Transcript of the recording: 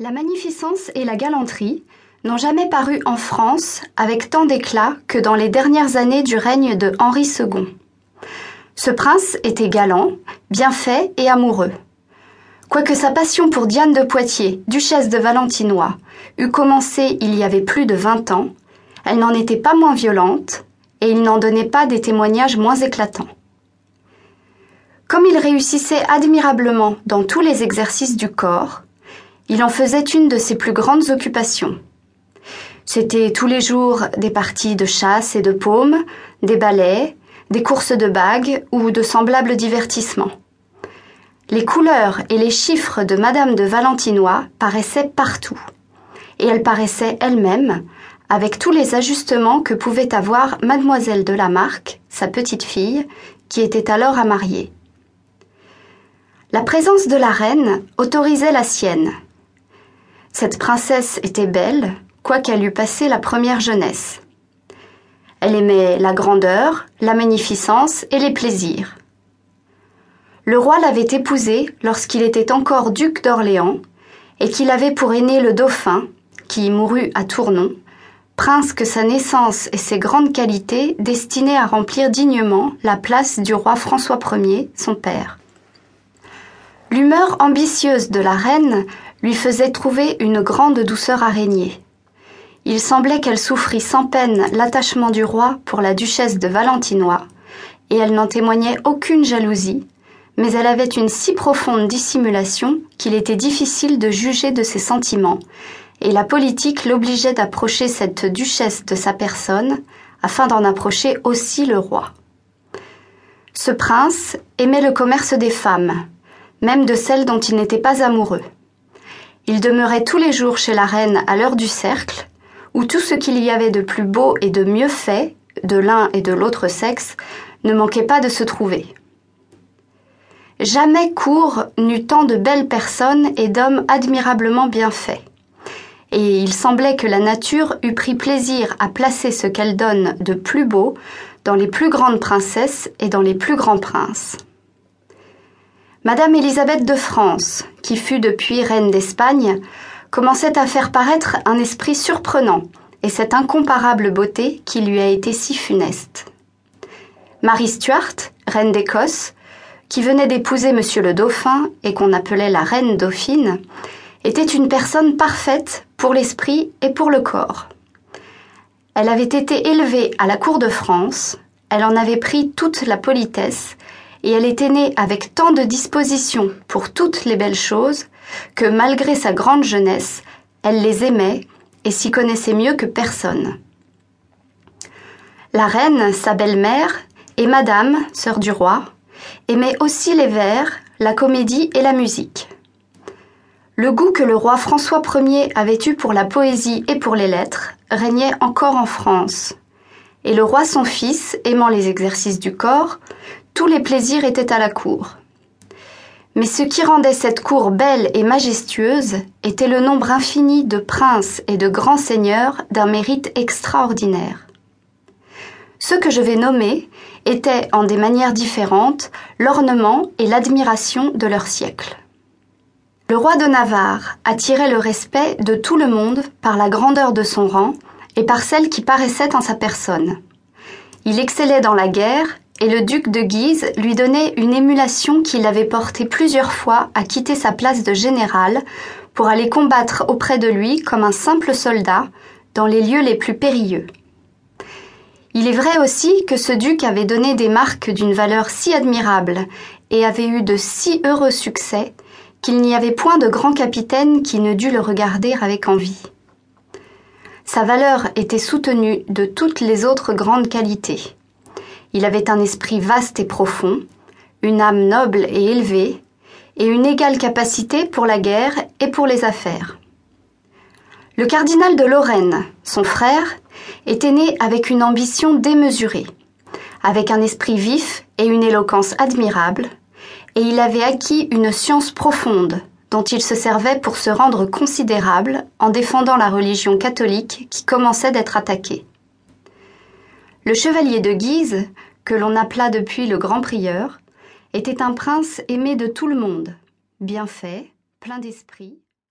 La magnificence et la galanterie n'ont jamais paru en France avec tant d'éclat que dans les dernières années du règne de Henri II. Ce prince était galant, bien fait et amoureux. Quoique sa passion pour Diane de Poitiers, duchesse de Valentinois, eût commencé il y avait plus de vingt ans, elle n'en était pas moins violente, et il n'en donnait pas des témoignages moins éclatants. Comme il réussissait admirablement dans tous les exercices du corps, il en faisait une de ses plus grandes occupations. C'étaient tous les jours des parties de chasse et de paume, des ballets, des courses de bagues ou de semblables divertissements. Les couleurs et les chiffres de Madame de Valentinois paraissaient partout, et elle paraissait elle-même, avec tous les ajustements que pouvait avoir Mademoiselle de la Marque, sa petite fille, qui était alors à marier. La présence de la reine autorisait la sienne, cette princesse était belle, quoiqu'elle eût passé la première jeunesse. Elle aimait la grandeur, la magnificence et les plaisirs. Le roi l'avait épousée lorsqu'il était encore duc d'Orléans et qu'il avait pour aîné le dauphin, qui mourut à Tournon, prince que sa naissance et ses grandes qualités destinaient à remplir dignement la place du roi François Ier, son père. L'humeur ambitieuse de la reine lui faisait trouver une grande douceur à régner. Il semblait qu'elle souffrit sans peine l'attachement du roi pour la duchesse de Valentinois, et elle n'en témoignait aucune jalousie, mais elle avait une si profonde dissimulation qu'il était difficile de juger de ses sentiments, et la politique l'obligeait d'approcher cette duchesse de sa personne, afin d'en approcher aussi le roi. Ce prince aimait le commerce des femmes, même de celles dont il n'était pas amoureux. Il demeurait tous les jours chez la reine à l'heure du cercle, où tout ce qu'il y avait de plus beau et de mieux fait, de l'un et de l'autre sexe, ne manquait pas de se trouver. Jamais cour n'eut tant de belles personnes et d'hommes admirablement bien faits. Et il semblait que la nature eût pris plaisir à placer ce qu'elle donne de plus beau dans les plus grandes princesses et dans les plus grands princes. Madame Élisabeth de France, qui fut depuis reine d'Espagne, commençait à faire paraître un esprit surprenant et cette incomparable beauté qui lui a été si funeste. Marie Stuart, reine d'Écosse, qui venait d'épouser monsieur le dauphin et qu'on appelait la reine dauphine, était une personne parfaite pour l'esprit et pour le corps. Elle avait été élevée à la cour de France, elle en avait pris toute la politesse et elle était née avec tant de disposition pour toutes les belles choses que malgré sa grande jeunesse, elle les aimait et s'y connaissait mieux que personne. La reine, sa belle-mère, et Madame, sœur du roi, aimaient aussi les vers, la comédie et la musique. Le goût que le roi François Ier avait eu pour la poésie et pour les lettres régnait encore en France, et le roi son fils, aimant les exercices du corps, tous les plaisirs étaient à la cour. Mais ce qui rendait cette cour belle et majestueuse était le nombre infini de princes et de grands seigneurs d'un mérite extraordinaire. Ceux que je vais nommer étaient, en des manières différentes, l'ornement et l'admiration de leur siècle. Le roi de Navarre attirait le respect de tout le monde par la grandeur de son rang et par celle qui paraissait en sa personne. Il excellait dans la guerre et le duc de Guise lui donnait une émulation qui l'avait porté plusieurs fois à quitter sa place de général pour aller combattre auprès de lui comme un simple soldat dans les lieux les plus périlleux. Il est vrai aussi que ce duc avait donné des marques d'une valeur si admirable et avait eu de si heureux succès qu'il n'y avait point de grand capitaine qui ne dût le regarder avec envie. Sa valeur était soutenue de toutes les autres grandes qualités. Il avait un esprit vaste et profond, une âme noble et élevée, et une égale capacité pour la guerre et pour les affaires. Le cardinal de Lorraine, son frère, était né avec une ambition démesurée, avec un esprit vif et une éloquence admirable, et il avait acquis une science profonde dont il se servait pour se rendre considérable en défendant la religion catholique qui commençait d'être attaquée. Le chevalier de Guise, que l'on appela depuis le grand prieur, était un prince aimé de tout le monde, bien fait, plein d'esprit,